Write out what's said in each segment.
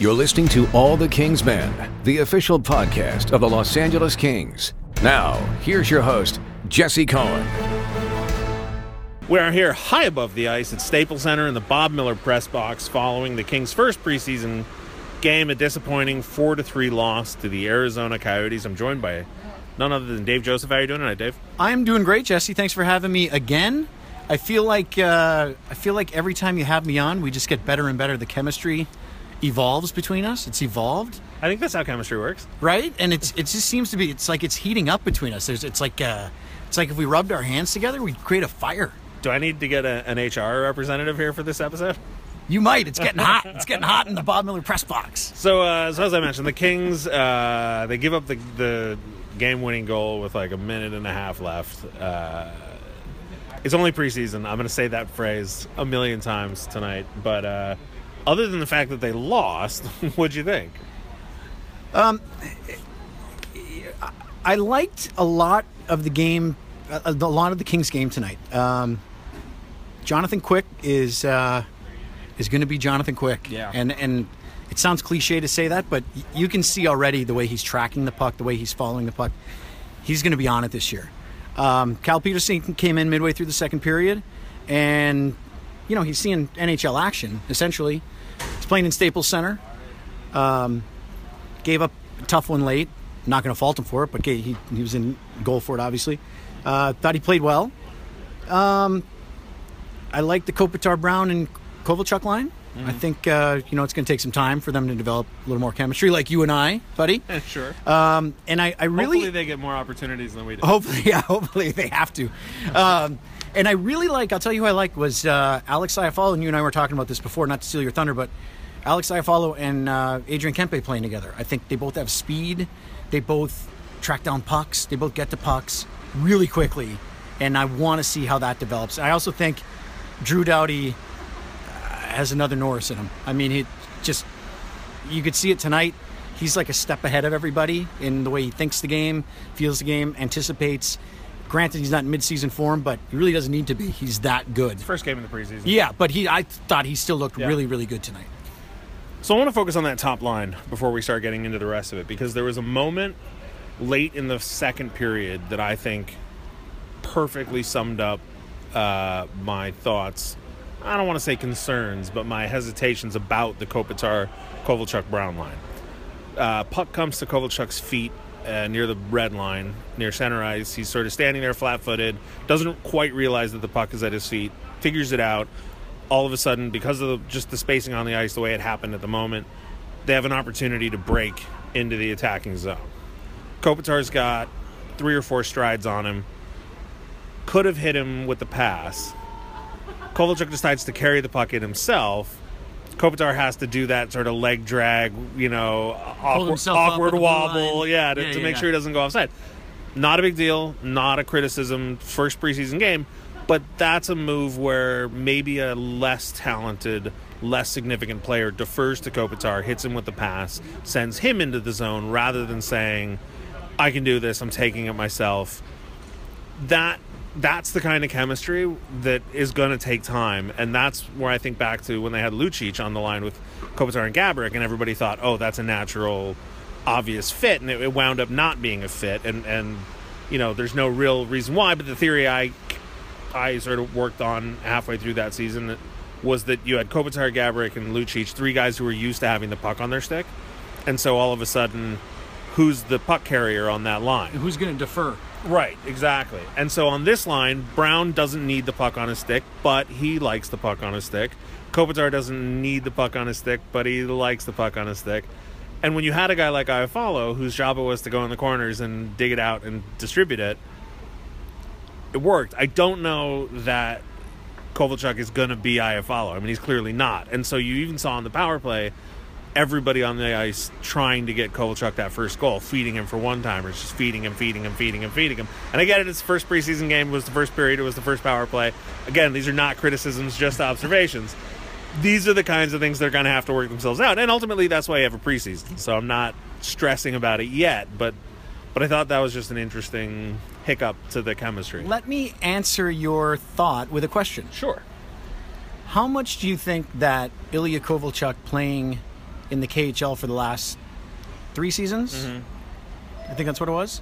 You're listening to All the Kings Men, the official podcast of the Los Angeles Kings. Now, here's your host, Jesse Cohen. We are here high above the ice at Staples Center in the Bob Miller press box following the Kings' first preseason game, a disappointing 4 to 3 loss to the Arizona Coyotes. I'm joined by none other than Dave Joseph. How are you doing tonight, Dave? I'm doing great, Jesse. Thanks for having me again. I feel like uh, I feel like every time you have me on, we just get better and better. The chemistry evolves between us. It's evolved, I think that's how chemistry works. right? And it's it just seems to be. It's like it's heating up between us. There's it's like uh, it's like if we rubbed our hands together, we'd create a fire. Do I need to get a, an HR representative here for this episode? You might. It's getting hot. It's getting hot in the Bob Miller press box. So, uh, so as I mentioned, the Kings uh, they give up the, the game-winning goal with like a minute and a half left. Uh, it's only preseason. I'm going to say that phrase a million times tonight. But uh, other than the fact that they lost, what'd you think? I liked a lot of the game, a, a lot of the Kings game tonight. Um, Jonathan Quick is uh, is going to be Jonathan Quick, Yeah. and and it sounds cliche to say that, but you can see already the way he's tracking the puck, the way he's following the puck. He's going to be on it this year. Um, Cal Petersen came in midway through the second period, and you know he's seeing NHL action essentially. He's playing in Staples Center. Um, gave up a tough one late. Not going to fault him for it, but he, he was in goal for it, obviously. Uh, thought he played well. Um, I like the Kopitar Brown and Kovalchuk line. I think uh, you know it's going to take some time for them to develop a little more chemistry, like you and I, buddy. sure. Um, and I, I really Hopefully, they get more opportunities than we do. Hopefully, yeah. Hopefully, they have to. Um, and I really like. I'll tell you who I like was uh, Alex Iafallo, and you and I were talking about this before. Not to steal your thunder, but Alex Iafallo and uh, Adrian Kempe playing together. I think they both have speed. They both track down pucks. They both get to pucks really quickly, and I want to see how that develops. I also think Drew Doughty uh, has another Norris in him. I mean, he just you could see it tonight. He's like a step ahead of everybody in the way he thinks the game, feels the game, anticipates. Granted, he's not in midseason form, but he really doesn't need to be. He's that good. First game in the preseason. Yeah, but he, I thought he still looked Yeah. really, really good tonight. So I want to focus on that top line before we start getting into the rest of it because there was a moment late in the second period that I think perfectly summed up uh, my thoughts. I don't want to say concerns, but my hesitations about the Kopitar Kovalchuk Brown line. Uh, puck comes to Kovalchuk's feet uh, near the red line, near center ice. He's sort of standing there flat footed, doesn't quite realize that the puck is at his feet, figures it out. All of a sudden, because of the, just the spacing on the ice, the way it happened at the moment, they have an opportunity to break into the attacking zone. Kopitar's got three or four strides on him, could have hit him with the pass. Kovalchuk decides to carry the puck in himself. Kopitar has to do that sort of leg drag, you know, awkward, awkward at the blue wobble, yeah, to, Yeah, to yeah, make yeah. sure he doesn't go offside. Not a big deal, not a criticism. First preseason game, but that's a move where maybe a less talented, less significant player defers to Kopitar, hits him with the pass, sends him into the zone rather than saying, "I can do this. I'm taking it myself." That that's the kind of chemistry that is going to take time, and that's where I think back to when they had Lucic on the line with Kopitar and Gaborik, and everybody thought, "Oh, that's a natural, obvious fit," and it, it wound up not being a fit, and and you know, there's no real reason why. But the theory I I sort of worked on halfway through that season was that you had Kopitar, Gaborik, and Lucic, three guys who were used to having the puck on their stick, and so all of a sudden, who's the puck carrier on that line? Who's going to defer? Right, exactly. And so on this line, Brown doesn't need the puck on his stick, but he likes the puck on his stick. Kopitar doesn't need the puck on his stick, but he likes the puck on his stick. And when you had a guy like Iafallo, whose job it was to go in the corners and dig it out and distribute it, it worked. I don't know that Kovalchuk is going to be Iafallo. I mean, he's clearly not. And so you even saw on the power play, everybody on the ice trying to get Kovalchuk that first goal, feeding him for one timers, just feeding him, feeding him, feeding him, feeding him. And I get it, it's the first preseason game, it was the first period, it was the first power play. Again, these are not criticisms, just observations. These are the kinds of things they're going to have to work themselves out. And ultimately, that's why you have a preseason. So I'm not stressing about it yet, but but I thought that was just an interesting hiccup to the chemistry. Let me answer your thought with a question. Sure. How much do you think that Ilya Kovalchuk playing in the KHL for the last three seasons. Mm-hmm. I think that's what it was.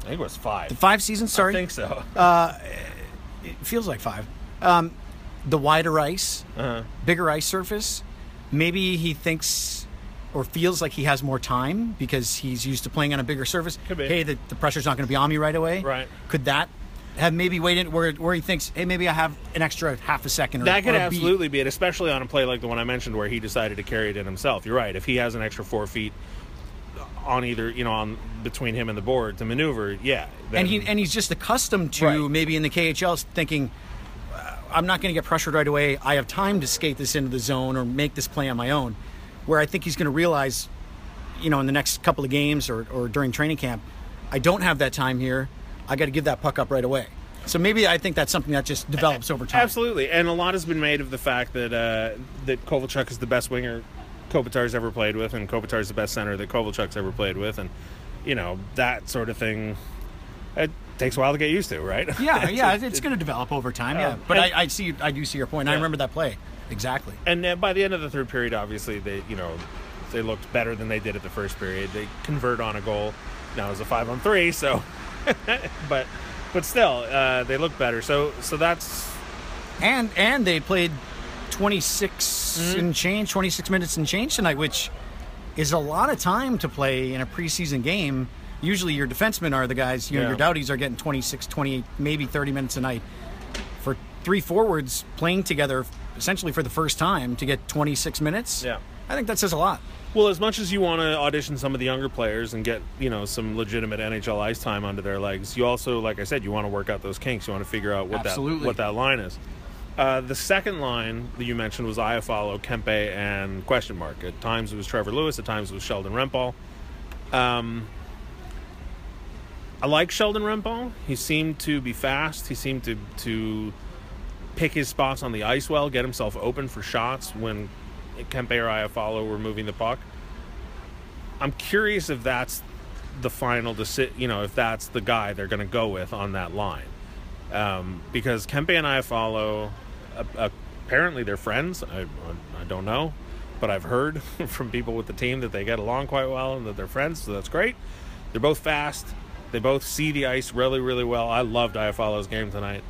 I think it was five. The Five seasons. Sorry, I think so. it feels like five. Um, the wider ice, Uh-huh. bigger ice surface. Maybe he thinks or feels like he has more time because he's used to playing on a bigger surface. Could be. Hey, the, the pressure's not going to be on me right away. Right. Could that have maybe waited where, where he thinks, hey, maybe I have an extra half a second or That could or a beat. absolutely be it, especially on a play like the one I mentioned where he decided to carry it in himself. You're right. If he has an extra four feet on either, you know, on between him and the board to maneuver, yeah. then- and he and he's just accustomed to Right. maybe in the KHL thinking uh, I'm not going to get pressured right away. I have time to skate this into the zone or make this play on my own. Where I think he's going to realize, you know, in the next couple of games or, or during training camp, I don't have that time here. I got to give that puck up right away. So maybe I think that's something that just develops over time. Absolutely, and a lot has been made of the fact that uh, that Kovalchuk is the best winger Kopitar's ever played with, and Kopitar's the best center that Kovalchuk's ever played with, and you know that sort of thing. It takes a while to get used to, right? Yeah, yeah, it's going to develop over time. Yeah, Um, but and- I, I see, I do see your point. I remember that play exactly. and uh, by the end of the third period, obviously they, you know, they looked better than they did at the first period. They convert on a goal. Now it's a five on three, so, but, but still, uh, they look better. So, so that's and and they played 26 Mm-hmm. and change 26 minutes and change tonight which is a lot of time to play in a preseason game usually your defensemen are the guys you know Yeah. your Doughtys are getting 26 28 maybe 30 minutes a night for three forwards playing together essentially for the first time to get 26 minutes Yeah. i think that says a lot Well, as much as you want to audition some of the younger players and get you know some legitimate NHL ice time under their legs, you also, like I said, you want to work out those kinks. You want to figure out what Absolutely. that what that line is. Uh, the second line that you mentioned was Iafallo, Kempe, and question mark. At times it was Trevor Lewis. At times it was Sheldon Rempal. Um, I like Sheldon Rempal. He seemed to be fast. He seemed to to pick his spots on the ice well, get himself open for shots when Kempe or Iafallo were moving the puck. I'm curious if that's the final deci- you know, if that's the guy they're going to go with on that line. Um, because Kempe and Iafallo, uh, apparently they're friends. I, I don't know, but I've heard from people with the team that they get along quite well and that they're friends, so that's great. They're both fast. They both see the ice really, really well. I loved Iafallo's game tonight.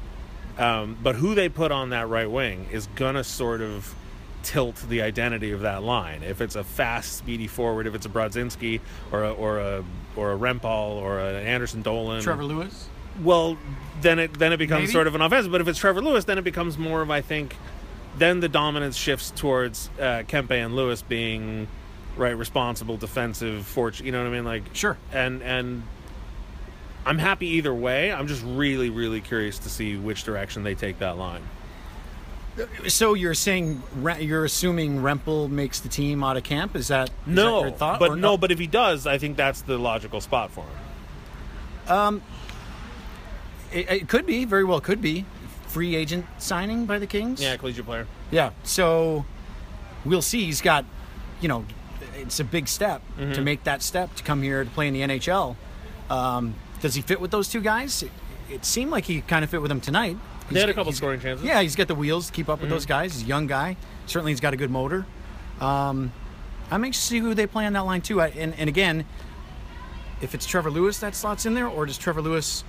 Um, but who they put on that right wing is gonna sort of tilt the identity of that line. If it's a fast, speedy forward, if it's a Brodzinski or a or a or a Rempal or an Anderson Dolan, trevor lewis well, then it then it becomes Maybe. sort of an offensive. But if it's Trevor Lewis, then it becomes more of I think. Then the dominance shifts towards uh, Kempe and Lewis being right, responsible, defensive, fortune. You know what I mean? Like Sure. And and I'm happy either way. I'm just really really curious to see which direction they take that line. So you're saying you're assuming Rempal makes the team out of camp is that, is that No, your thought but no, but if he does, I think that's the logical spot for him. It, it could be, very well could be. Free agent signing by the Kings? Yeah, collegiate player. Yeah. So we'll see. He's got, you know, it's a big step Mm-hmm. to make that step to come here to play in the NHL. Um, does he fit with those two guys? It, it seemed like he kind of fit with them tonight. They had a couple scoring chances. Yeah, he's got the wheels to keep up with those Mm-hmm. guys. He's a young guy. Certainly, he's got a good motor. Um, I'm anxious to see who they play on that line too. I, and, and again, if it's Trevor Lewis that slots in there, or does Trevor Lewis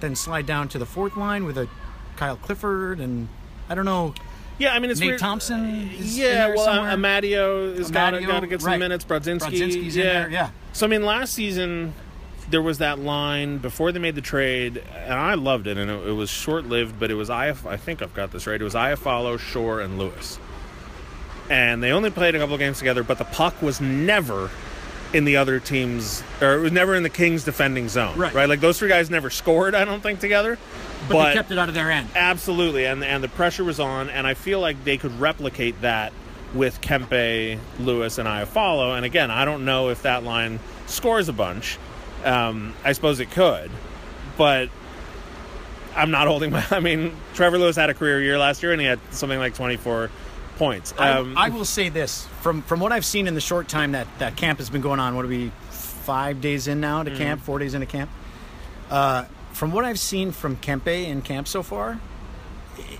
then slide down to the fourth line with a Kyle Clifford and I don't know. Yeah, I mean it's Nate weird. Thompson is in yeah, there well, somewhere. Amadio has got to got to get some right. minutes. Brodzinski, Brodzinski's yeah. in there, yeah. So I mean, last season there was that line before they made the trade, and I loved it, and it, it was short lived, but it was I. I think I've got this right. It was Iafallo, Shore, and Lewis, and they only played a couple of games together, but the puck was never in the other team's, or it was never in the Kings' defending zone. Right. right. Like those three guys never scored. I don't think together, But, they kept it out of their end. Absolutely, and and the pressure was on, and I feel like they could replicate that with Kempe, Lewis, and Iafallo. And again, I don't know if that line scores a bunch. Um, I suppose it could, but I'm not holding my. I mean, Trevor Lewis had a career year last year, and he had something like 24 points. Um, I, I will say this from from what I've seen in the short time that that camp has been going on. What are we five days in now Mm-hmm. to camp? Four days into camp. Uh, from what I've seen from Kempe in camp so far,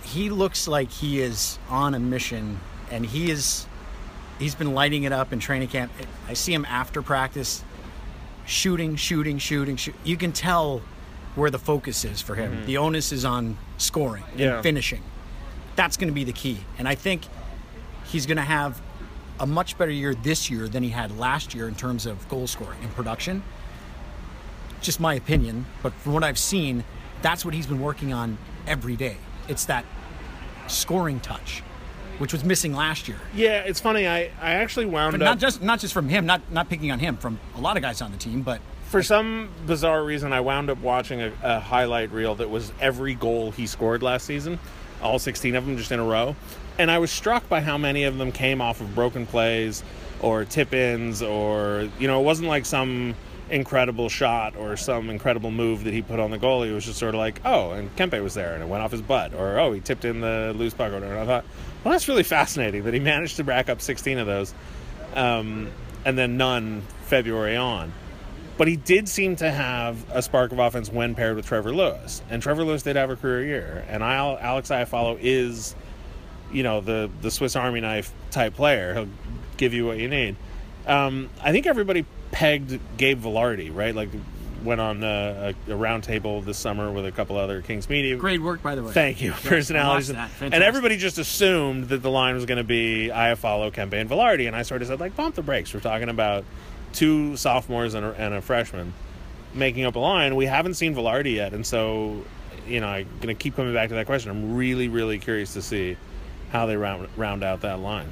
he looks like he is on a mission, and he is he's been lighting it up in training camp. I see him after practice, shooting, shooting, shooting. Shoot. You can tell where the focus is for him. Mm-hmm. The onus is on scoring Yeah. and finishing. That's going to be the key. And I think he's going to have a much better year this year than he had last year in terms of goal scoring and production. Just my opinion, but from what I've seen, that's what he's been working on every day. It's that scoring touch, which was missing last year. Yeah, it's funny. I, I actually wound But up not just not just from him, not not picking on him, from a lot of guys on the team, but for some bizarre reason, I wound up watching a, a highlight reel that was every goal he scored last season, all 16 of them just in a row. And I was struck by how many of them came off of broken plays or tip ins, or, you know, it wasn't like some incredible shot or some incredible move that he put on the goal. It was just sort of like, oh, and Kempe was there and it went off his butt, or oh, he tipped in the loose puck. Or whatever. And I thought, well, that's really fascinating that he managed to rack up 16 of those um, and then none February on. But he did seem to have a spark of offense when paired with Trevor Lewis, and Trevor Lewis did have a career year. And I, Alex Iafallo is, you know, the the Swiss Army knife type player. He'll give you what you need. Um, I think everybody pegged Gabe Vilardi, right? Like went on a, a, a round table this summer with a couple other Kings media. great work by the way. Thank you. Personalities. And everybody just assumed that the line was going to be Iafallo, Kempe, and Vilardi. And I sort of said, like, pump the brakes. We're talking about two sophomores and a, and a freshman making up a line. We haven't seen Vilardi yet. And so, you know, I'm going to keep coming back to that question. I'm really, really curious to see how they round, round out that line.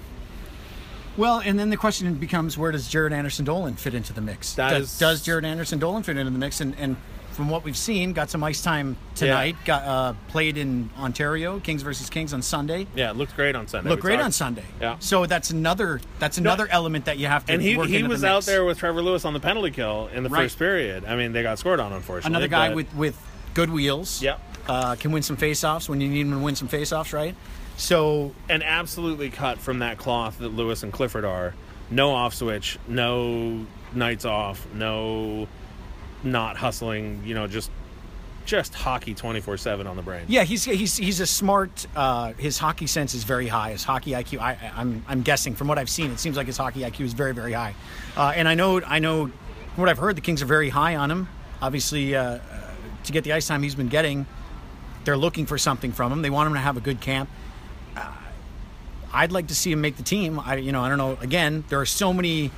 Well, and then the question becomes where does Jared Anderson Dolan fit into the mix? That does, is- does Jared Anderson Dolan fit into the mix? And, and from what we've seen, got some ice time tonight. Got uh, played in Ontario, Kings versus Kings on Sunday. Yeah, it looked great on Sunday. Looked great talked- on Sunday. Yeah. So that's another that's another element that you have to. And he, he into the was out there with Trevor Lewis on the penalty kill in the Right. first period. I mean, they got scored on, unfortunately. Another guy but- with with good wheels. Yep. Uh, can win some faceoffs when you need him to win some faceoffs, right? So and absolutely cut from that cloth that Lewis and Clifford are. No off switch, no nights off, no not hustling. You know, just just hockey twenty four seven on the brain. Yeah, he's he's he's a smart. Uh, his hockey sense is very high. His hockey IQ, I, I'm I'm guessing from what I've seen, it seems like his hockey IQ is very very high. Uh, and I know I know from what I've heard, the Kings are very high on him. Obviously, uh, uh, to get the ice time he's been getting, they're looking for something from him. They want him to have a good camp. I'd like to see him make the team. I you know I don't know. Again, there are so many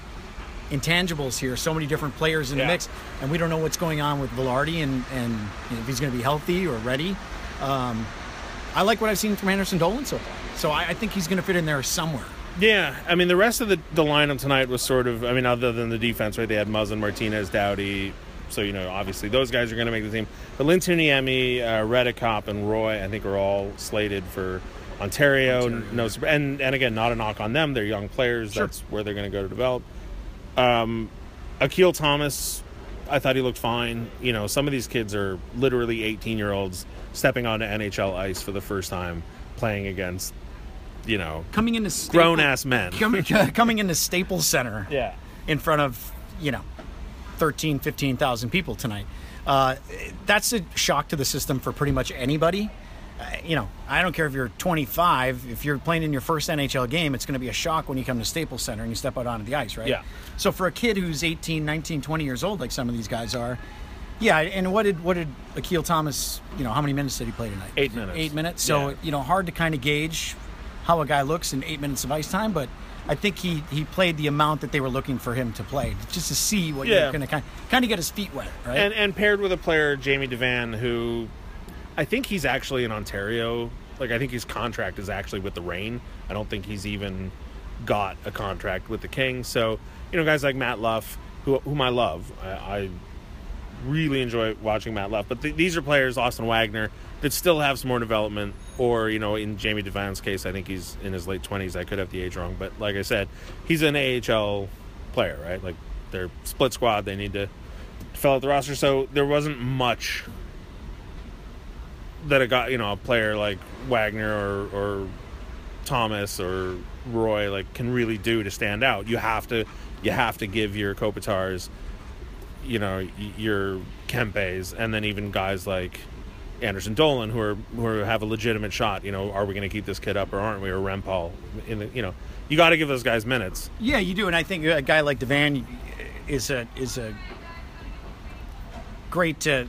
intangibles here, so many different players in the mix, and we don't know what's going on with Vilardi and and you know, if he's going to be healthy or ready. Um, I like what I've seen from Anderson Dolan so far, so I, I think he's going to fit in there somewhere. Yeah, I mean the rest of the the lineup tonight was sort of. I mean, other than the defense, right? They had Muzzin, Martinez, Doughty. So you know, obviously those guys are going to make the team. But Lintuniemi, uh, Reddekopp, and Roy, I think, are all slated for Ontario. No, and and again, not a knock on them. They're young players. Sure. That's where they're going to go to develop. Um, Akil Thomas, I thought he looked fine. You know, some of these kids are literally 18 year olds stepping onto NHL ice for the first time, playing against, you know, Coming into Staple, grown-ass men. coming, coming into Staples Center, Yeah. in front of you know 13 15,000 people tonight. Uh, that's a shock to the system for pretty much anybody. You know, I don't care if you're 25. If you're playing in your first NHL game, it's going to be a shock when you come to Staples Center and you step out onto the ice, right? Yeah. So for a kid who's 18, 19, 20 years old, like some of these guys are, yeah. And what did what did Akil Thomas? You know, how many minutes did he play tonight? Eight minutes. Eight minutes. So Yeah. you know, hard to kind of gauge how a guy looks in eight minutes of ice time, but. I think he, he played the amount that they were looking for him to play, just to see what Yeah. you're going to kind kind of get his feet wet, right? And and paired with a player, Jamie Devane, who I think he's actually in Ontario. Like I think his contract is actually with the Reign. I don't think he's even got a contract with the Kings. So you know, guys like Matt Luff, who whom I love, I, I really enjoy watching Matt Luff. But th- these are players, Austin Wagner, that still have some more development. Or you know, in Jamie Devane's case, I think he's in his late twenties. I could have the age wrong, but like I said, he's an AHL player, right? Like they're split squad. They need to fill out the roster. So there wasn't much that a guy, you know, a player like Wagner or, or Thomas or Roy like can really do to stand out. You have to you have to give your Kopitars, you know, your Kempes, and then even guys like Anderson Dolan, who are who have a legitimate shot. You know, are we going to keep this kid up or aren't we? Or Rempal, in the you know, you got to give those guys minutes. Yeah, you do, and I think a guy like Devane is a is a great uh,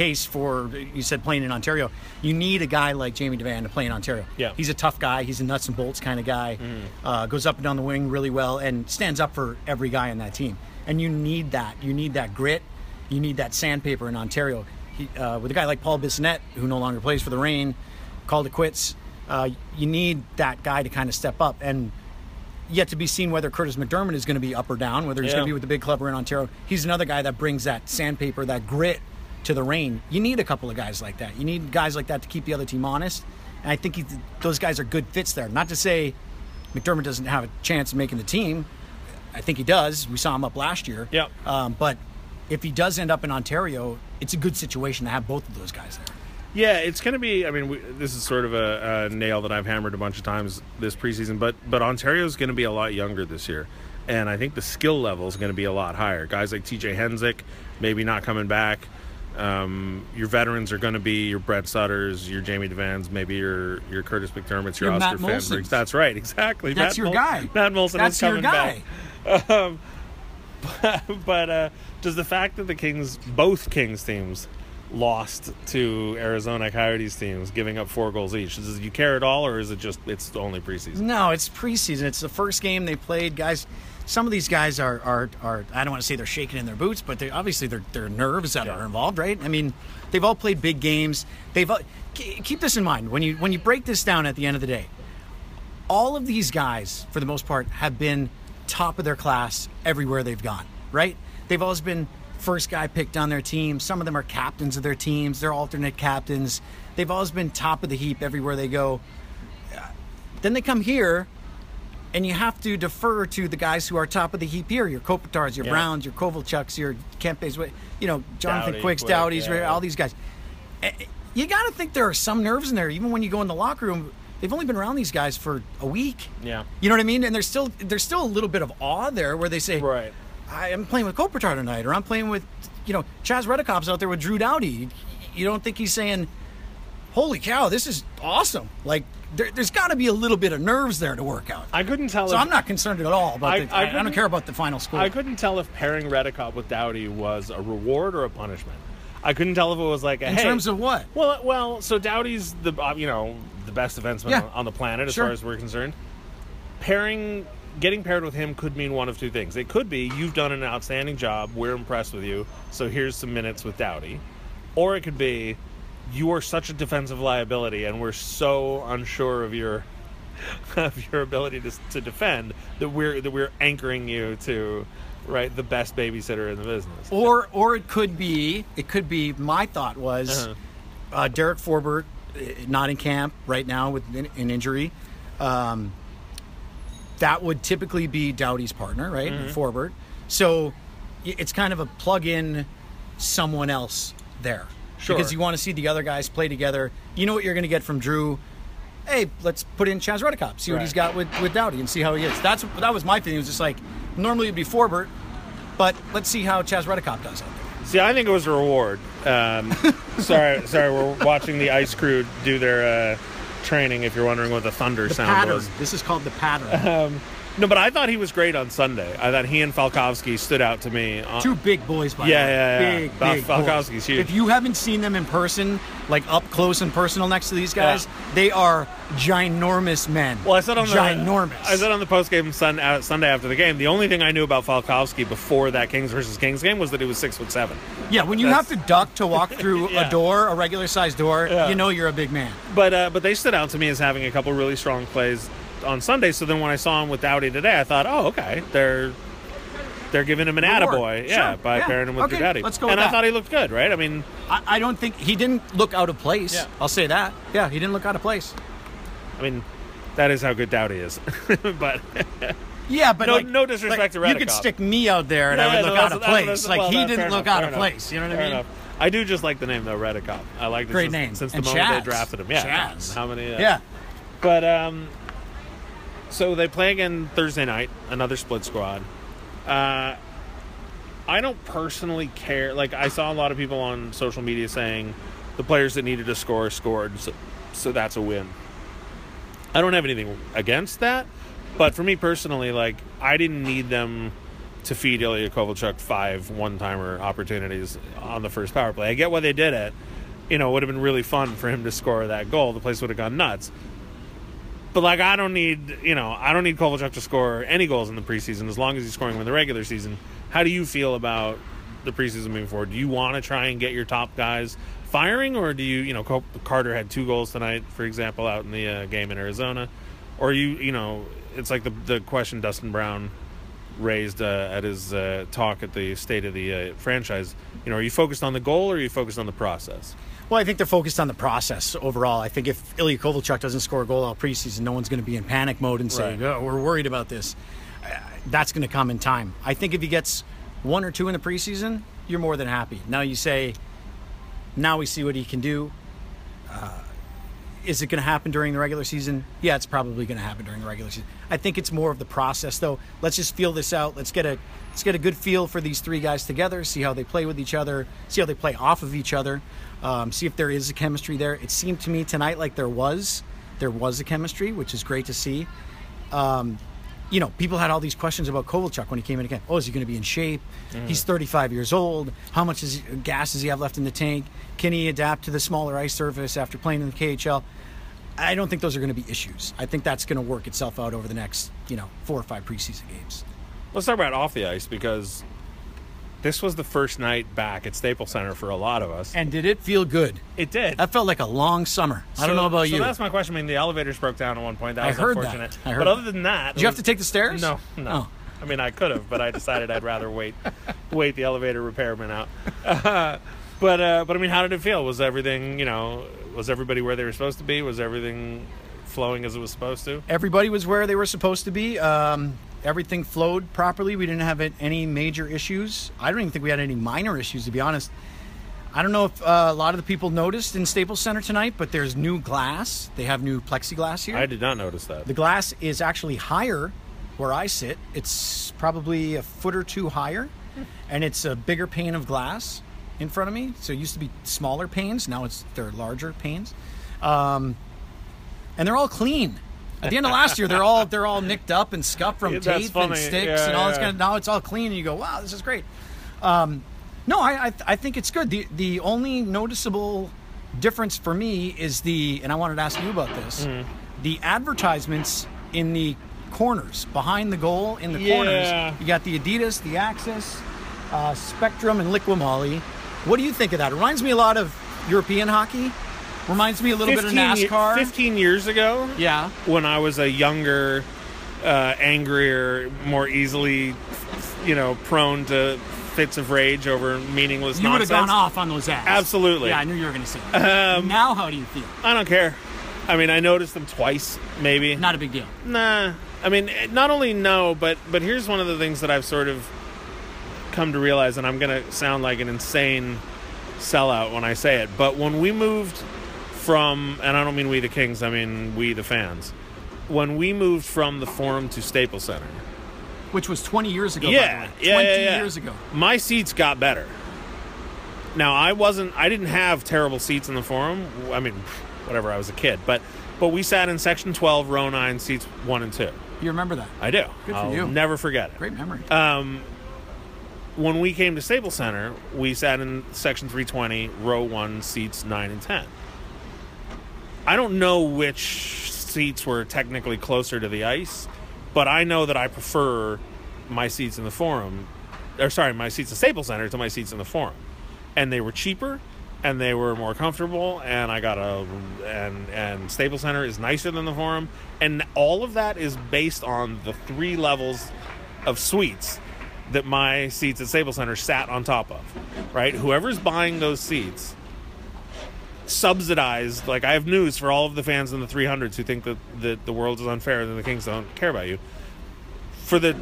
case for you said playing in Ontario. You need a guy like Jamie Devane to play in Ontario. Yeah. he's a tough guy. He's a nuts and bolts kind of guy. Uh, goes up and down the wing really well and stands up for every guy on that team. And you need that. You need that grit. You need that sandpaper in Ontario. He, uh, with a guy like Paul Bissonnette, who no longer plays for the Reign, called it quits. Uh, you need that guy to kind of step up and yet to be seen whether Kurtis MacDermid is going to be up or down, whether he's Yeah. going to be with the big club or in Ontario. He's another guy that brings that sandpaper, that grit to the Reign. You need a couple of guys like that. You need guys like that to keep the other team honest. And I think he, those guys are good fits there. Not to say MacDermid doesn't have a chance of making the team. I think he does. We saw him up last year. Yeah. Um, but if he does end up in Ontario, it's a good situation to have both of those guys there. Yeah, it's going to be. I mean, we, this is sort of a, a nail that I've hammered a bunch of times this preseason. But but Ontario's going to be a lot younger this year, and I think the skill level is going to be a lot higher. Guys like T.J. Hensick, maybe not coming back. Um, your veterans are going to be your Brett Sutters, your Jamie Devanes, maybe your your Kurtis MacDermid's, your, Your Oscar Molsons. That's right, exactly. That's Matt your Mol- guy. Matt Moulson That's is your coming guy. back. but uh, does the fact that the Kings, both Kings teams, lost to Arizona Coyotes teams, giving up four goals each, does you care at all, or is it just it's only preseason? No, it's preseason. It's the first game they played. Guys, some of these guys are are, are I don't want to say they're shaking in their boots, but they obviously they're, they're nerves that are involved, right? I mean, they've all played big games. they've all keep this in mind when you when you break this down at the end of the day. All of these guys, for the most part, have been top of their class everywhere they've gone, right? They've always been first guy picked on their team. Some of them are captains of their teams. They're alternate captains. They've always been top of the heap everywhere they go. Then they come here, and you have to defer to the guys who are top of the heap here. Your Kopitars, your Yeah. Browns, your Kovalchuks, your Kempes, you know, Jonathan Quicks, Quick, Doughtys, yeah. all these guys. You got to think there are some nerves in there, even when you go in the locker room. They've only been around these guys for a week. Yeah. You know what I mean? And there's still there's still a little bit of awe there where they say, Right. I am playing with Kopitar tonight, or I'm playing with, you know, Chaz Reddekopp's out there with Drew Doughty. You don't think he's saying, "Holy cow, this is awesome"? Like there, there's got to be a little bit of nerves there to work out. I couldn't tell. so if, I'm not concerned at all about. I- the, I I, I don't care about the final score. I couldn't tell if pairing Reddekopp with Doughty was a reward or a punishment. I couldn't tell if it was like a In hey, terms of what? Well, well, so Doughty's the uh, you know the best defenseman Yeah. on, on the planet as Sure. far as we're concerned. Pairing, getting paired with him could mean one of two things. It could be you've done an outstanding job, we're impressed with you, so here's some minutes with Doughty, or it could be you are such a defensive liability, and we're so unsure of your of your ability to, to defend that we're that we're anchoring you to right the best babysitter in the business. Or or it could be it could be. My thought was Uh-huh. uh, Derek Forbort uh, not in camp right now with an, an injury. Um, that would typically be Doughty's partner, right? Mm-hmm. Forbort. So it's kind of a plug in someone else there. Sure. Because you want to see the other guys play together. You know what you're going to get from Drew. Hey, let's put in Chaz Reddekopp, see what Right. he's got with, with Doughty, and see how he is. That's that was my feeling. It was just like normally it'd be Forbort, but let's see how Chaz Reddekopp does there. See, I think it was a reward. Um, sorry, sorry, we're watching the ice crew do their uh, training. If you're wondering what the thunder The sound pattern. was, This is called the pattern. No, but I thought he was great on Sunday. I thought he and Falkovsky stood out to me. Uh, Two big boys, by Yeah, the way. yeah, yeah. Big, Fal- big Falkovsky's boys. huge. If you haven't seen them in person, like up close and personal next to these guys, Yeah. they are ginormous men. Well, I said on the ginormous. I said on the post game sun, uh, Sunday after the game. The only thing I knew about Falkovsky before that Kings versus Kings game was that he was six foot seven. yeah, when you have to duck to walk through Yeah. a door, a regular sized door, you know you're a big man. But uh, but they stood out to me as having a couple really strong plays on Sunday. So then when I saw him with Doughty today, I thought, oh, okay, they're they're giving him an Reward. attaboy, yeah, Sure. by Yeah. pairing him with Okay, Drew Doughty. let's go And I that. thought he looked good, right? I mean, I, I don't think he didn't look out of place. Yeah. I'll say that. Yeah, he didn't look out of place. I mean, that is how good Doughty is. but Yeah, but No- like, no disrespect like, to You could stick me out there and I would no, look out of place. that's- like well, he didn't look enough, out of enough, place. You know what fair I mean? enough. I do just like the name though, Reddekopp. I like Great since, name. since the And moment Chaz. they drafted him. Yeah, Chaz. how many? uh, Yeah. But um, so they play again Thursday night, another split squad. Uh, I don't personally care. Like I saw a lot of people on social media saying, the players that needed to score scored, so, so that's a win. I don't have anything against that, but for me personally, like I didn't need them to feed Ilya Kovalchuk five one-timer opportunities on the first power play. I get why they did it. You know, it would have been really fun for him to score that goal. The place would have gone nuts. But like, I don't need you know, I don't need Kovalchuk to score any goals in the preseason as long as he's scoring them in the regular season. How do you feel about the preseason moving forward? Do you want to try and get your top guys firing, or do you, you know, Carter had two goals tonight, for example, out in the uh, game in Arizona, or you, you know, it's like the the question Dustin Brown raised uh, at his uh, talk at the state of the uh, franchise. You know, are you focused on the goal or are you focused on the process? Well, I think they're focused on the process overall. I think if Ilya Kovalchuk doesn't score a goal all preseason, no one's going to be in panic mode and say, Right. oh, we're worried about this. Uh, That's going to come in time. I think if he gets one or two in the preseason, you're more than happy. Now you say, now we see what he can do. Uh, is it going to happen during the regular season? Yeah, it's probably going to happen during the regular season. I think it's more of the process, though. Let's just feel this out. Let's get a let's get a good feel for these three guys together. See how they play with each other. See how they play off of each other. Um, see if there is a chemistry there. It seemed to me tonight like there was. There was a chemistry, which is great to see. Um, you know, people had all these questions about Kovalchuk when he came in again. Oh, is he going to be in shape? He's 35 years old. How much is, gas does he have left in the tank? Can he adapt to the smaller ice surface after playing in the KHL? I don't think those are going to be issues. I think that's going to work itself out over the next, you know, four or five preseason games. Let's talk about off the ice because this was the first night back at Staples Center for a lot of us. And did it feel good? It did. That felt like a long summer. I don't know about so you. So that's my question. I mean, the elevators broke down at one point. That I was heard that. unfortunate. I heard but other than that, Did you have to take the stairs? No, no. Oh. I mean, I could have, but I decided I'd rather wait, wait the elevator repairman out. Uh, but uh, but I mean, how did it feel? Was everything you know? Was everybody where they were supposed to be? Was everything flowing as it was supposed to? Everybody was where they were supposed to be. Um, everything flowed properly. We didn't have any major issues. I don't even think we had any minor issues, to be honest. I don't know if uh, a lot of the people noticed in Staples Center tonight, but there's new glass. They have new plexiglass here. I did not notice that. The glass is actually higher where I sit. It's probably a foot or two higher, and it's a bigger pane of glass in front of me. So it used to be smaller panes. Now it's they're larger panes, um, and they're all clean. At the end of last year, they're all they're all nicked up and scuffed from Yeah, tape and sticks Yeah, and all this kind of. Now it's all clean, and you go, "Wow, this is great." Um, no, I, I I think it's good. The the only noticeable difference for me is the, and I wanted to ask you about this, Mm-hmm. the advertisements in the corners behind the goal in the Yeah. corners. You got the Adidas, the Axis, uh, Spectrum, and Liqui Moly. What do you think of that? It reminds me a lot of European hockey. Reminds me a little bit of 15 ye- NASCAR. Fifteen years ago, Yeah. when I was a younger, uh, angrier, more easily, you know, prone to fits of rage over meaningless You would have gone off on those ads. Absolutely. Yeah, I knew you were going to say that. Um, now, how do you feel? I don't care. I mean, I noticed them twice, maybe. Not a big deal. Nah. I mean, eh, not only no, but but here's one of the things that I've sort of come to realize, and I'm gonna sound like an insane sellout when I say it, but when we moved from, and I don't mean we the Kings, I mean we the fans, when we moved from the Forum to Staples Center, Which was 20 years ago. yeah, by the way. yeah, 20 yeah, yeah. years ago. my seats got better. Now I wasn't, I didn't have terrible seats in the Forum. I mean, whatever, I was a kid, but but we sat in section 12, row nine, seats one and two. You remember that? I do. Good for I'll you. Never forget it. Great memory. Um, when we came to Staples Center, we sat in section 320, row one, seats nine and 10. I don't know which seats were technically closer to the ice, but I know that I prefer my seats in the Forum, or sorry, my seats in Staples Center to my seats in the Forum. And they were cheaper and they were more comfortable and I got a and and Staples Center is nicer than the Forum and all of that is based on the three levels of suites that my seats at Staples Center sat on top of. Right? Whoever's buying those seats subsidized like I have news for all of the fans in the 300s who think that, that the world is unfair and the Kings don't care about you. For the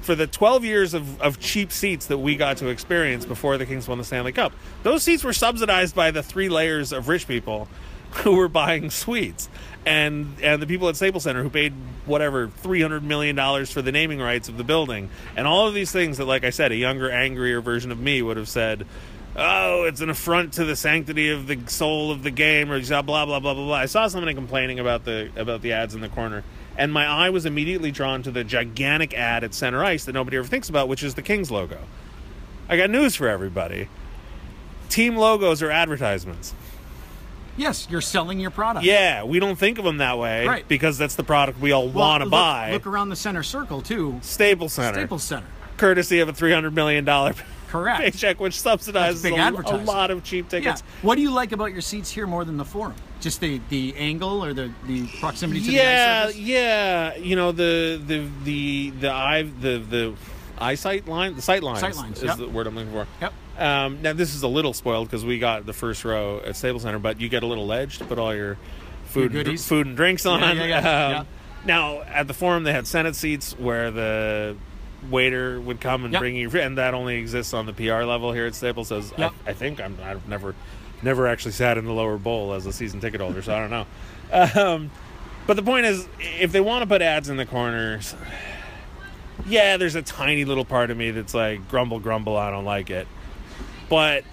for the 12 years of, of cheap seats that we got to experience before the Kings won the Stanley Cup, those seats were subsidized by the three layers of rich people who were buying suites. And and the people at Staples Center who paid whatever three hundred million dollars for the naming rights of the building, and all of these things that, like I said, a younger, angrier version of me would have said, oh, it's an affront to the sanctity of the soul of the game, or blah blah blah blah blah. I saw somebody complaining about the about the ads in the corner, and my eye was immediately drawn to the gigantic ad at center ice that nobody ever thinks about, which is the Kings logo. I got news for everybody. Team logos are advertisements. Yes, you're selling your product. Yeah, we don't think of them that way Right. because that's the product we all Well, want to buy. Look around the center circle too. Staples Center, Staples Center. courtesy of a three hundred million dollar Correct. paycheck, which subsidizes a, a lot of cheap Yeah. tickets. What do you like about your seats here more than the forum? Just the the angle or the the proximity to yeah, the surface? yeah. You know the the the the eye the the eyesight line, the sight lines, Sight lines, is yep. the word I'm looking for. Yep. Um, now this is a little spoiled because we got the first row at Staples Center, but you get a little ledge to put all your food, and, dr- food and drinks on. Yeah, yeah, yeah, Um, yeah. Now at the forum they had Senate seats where the waiter would come and Yep. bring you, and that only exists on the PR level here at Staples. Says Yep. I, I think I'm, I've never never actually sat in the lower bowl as a season ticket holder, so I don't know. Um, but the point is, if they want to put ads in the corners, yeah, there's a tiny little part of me that's like grumble, grumble. I don't like it. But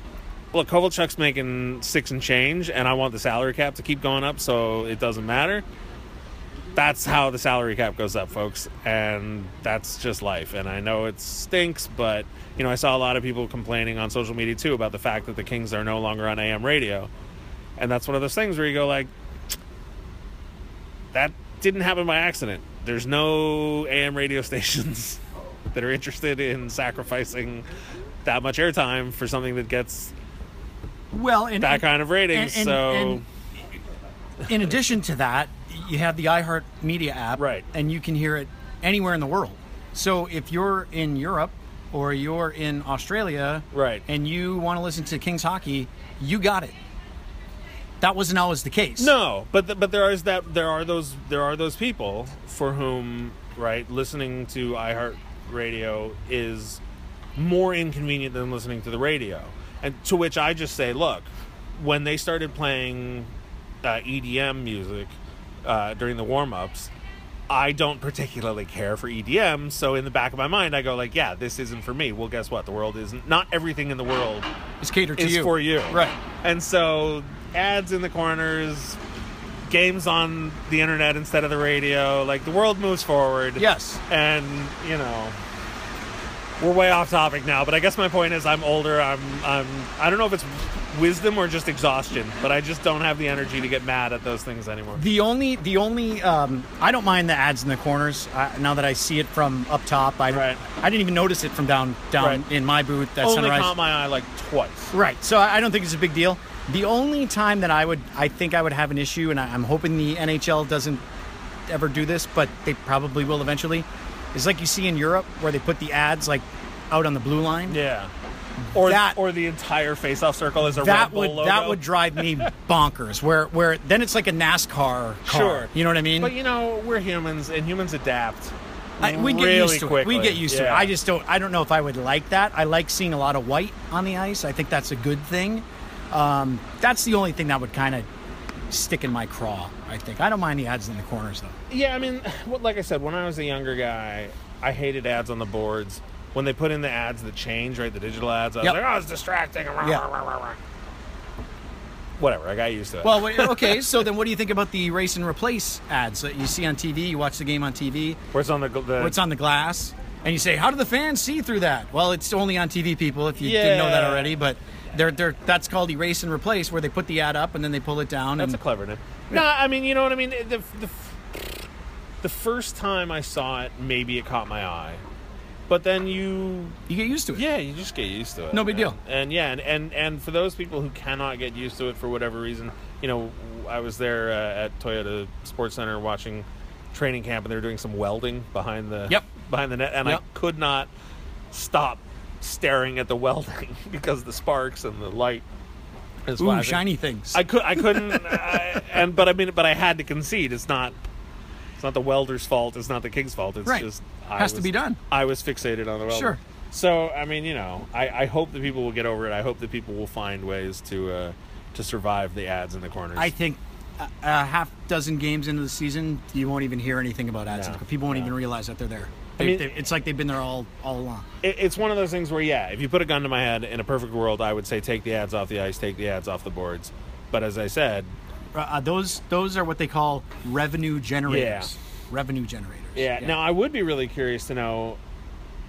look, Kovalchuk's making six and change, and I want the salary cap to keep going up, so it doesn't matter. That's how the salary cap goes up, folks, and that's just life. And I know it stinks, but you know, I saw a lot of people complaining on social media too about the fact that the Kings are no longer on AM radio, and that's one of those things where you go like, that didn't happen by accident. There's no AM radio stations that are interested in sacrificing that much airtime for something that gets Well, and, that and- kind of ratings. and- so and in addition to that, you have the iHeart Media app, Right. And you can hear it anywhere in the world. So if you're in Europe or you're in Australia, Right. and you want to listen to Kings hockey, you got it. That wasn't always the case. no, but th- but there is that there are those there are those people for whom right listening to iHeart Radio is more inconvenient than listening to the radio, and to which I just say, look, when they started playing uh, EDM music uh, during the warm ups. I don't particularly care for EDM, so in the back of my mind, I go like, "Yeah, this isn't for me." Well, guess what? The world isn't. Not everything in the world is catered to is you. for you. Right. And so ads in the corners, games on the internet instead of the radio, like the world moves forward. Yes. And, you know, we're way off topic now, but I guess my point is I'm older. I'm I'm I don't know if it's wisdom or just exhaustion, but I just don't have the energy to get mad at those things anymore. The only, the only, um, I don't mind the ads in the corners. I, now that I see it from up top, I, Right. I didn't even notice it from down, down Right. in my booth. That Only sunrise. caught my eye like twice. Right. So I don't think it's a big deal. The only time that I would, I think I would have an issue, and I- I'm hoping the NHL doesn't ever do this, but they probably will eventually, is like you see in Europe where they put the ads like out on the blue line. Yeah. Or That- or the entire face-off circle is a That Red Bull would logo. that would drive me bonkers. Where where then it's like a NASCAR car. Sure. You know what I mean? But you know, we're humans, and humans adapt. I, we get really used to quickly. it. We get used to it. I just don't. I don't know if I would like that. I like seeing a lot of white on the ice. I think that's a good thing. Um, that's the only thing that would kind of stick in my craw. I think I don't mind the ads in the corners though. Yeah, I mean, like I said, when I was a younger guy, I hated ads on the boards. When they put in the ads that change, right, the digital ads, I was Yep. like, oh, it's distracting. Yeah. Whatever, I got used to it. Well, okay. so then, what do you think about the race and replace ads that you see on TV? You watch the game on TV. where it's on the, the What's on the glass? And you say, how do the fans see through that? Well, it's only on TV, people. If you didn't know that already, but they're, they're that's called erase and replace, where they put the ad up and then they pull it down. That's and a clever name. No, I mean, you know what I mean. The, the the first time I saw it, maybe it caught my eye, but then you you get used to it. Yeah, you just get used to it. No big man. deal. And yeah, and, and and for those people who cannot get used to it for whatever reason, you know, I was there uh, at Toyota Sports Center watching training camp, and they were doing some welding behind the Yep. behind the net, and Yep. I could not stop staring at the welding because the sparks and the light. Is Ooh, shiny things. I could I couldn't I, and but I mean but I had to concede it's not it's not the welder's fault it's not the king's fault it's Right. just I Has to be done. I was fixated on the welder. Sure. So I mean you know I, I hope that people will get over it I hope that people will find ways to uh, to survive the ads in the corners. I think a, a half dozen games into the season, you won't even hear anything about ads. No, People won't no. even realize that they're there. They, mean- they- it's like they've been there all all along. it, it's one of those things where, yeah, if you put a gun to my head in a perfect world, I would say take the ads off the ice, take the ads off the boards. But as I said, Uh, uh, those those are what they call revenue generators. Revenue generators. yeah. Now I would be really curious to know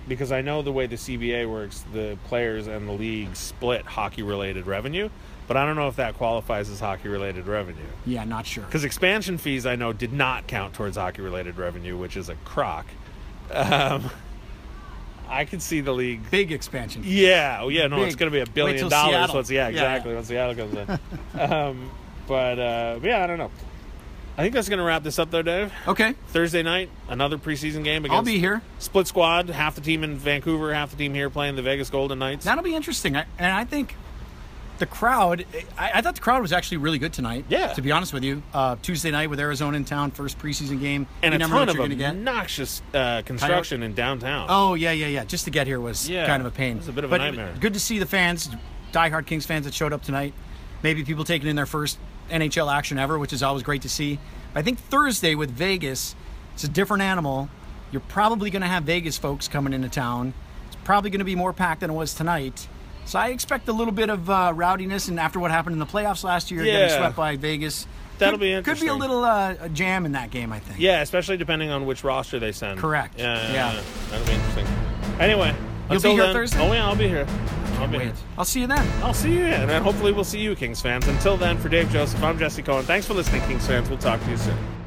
because I know the way the CBA works, the players and the league split hockey-related revenue, but I don't know if that qualifies as hockey-related revenue. yeah, not sure. Because expansion fees, I know, did not count towards hockey-related revenue, which is a crock. Um, I could see the league Big expansion. Yeah, oh, yeah, no, it's going to be a billion dollars. Seattle. Once, yeah, Yeah, exactly. yeah. Once Seattle comes in. um, but uh, yeah, I don't know. I think that's going to wrap this up, though, Dave. Okay, Thursday night, another preseason game against I'll be here. Split squad, half the team in Vancouver, half the team here playing the Vegas Golden Knights. That'll be interesting. I, and I think the crowd. I, I thought the crowd was actually really good tonight. Yeah. To be honest with you, uh, Tuesday night with Arizona in town, first preseason game. and you a ton of obnoxious uh, construction in downtown. Oh yeah, yeah, yeah. Just to get here was Yeah, kind of a pain. it was a bit of a but nightmare. Good to see the fans, diehard Kings fans that showed up tonight. Maybe people taking in their first NHL action ever, which is always great to see. I think Thursday with Vegas, it's a different animal. You're probably going to have Vegas folks coming into town. It's probably going to be more packed than it was tonight. So I expect a little bit of uh, rowdiness, and after what happened in the playoffs last year, getting swept by Vegas, That'll could, be interesting. Could be a little uh, jam in that game, I think. Yeah, especially depending on which roster they send. Correct. Yeah, yeah, Yeah. yeah. that'll be interesting. Anyway, you'll be here then- Thursday? Oh yeah, I'll be here. I'll be Wait, here. I'll see you then. I'll see you, and then hopefully we'll see you, Kings fans. Until then, for Dave Joseph, I'm Jesse Cohen. Thanks for listening, Kings fans. We'll talk to you soon.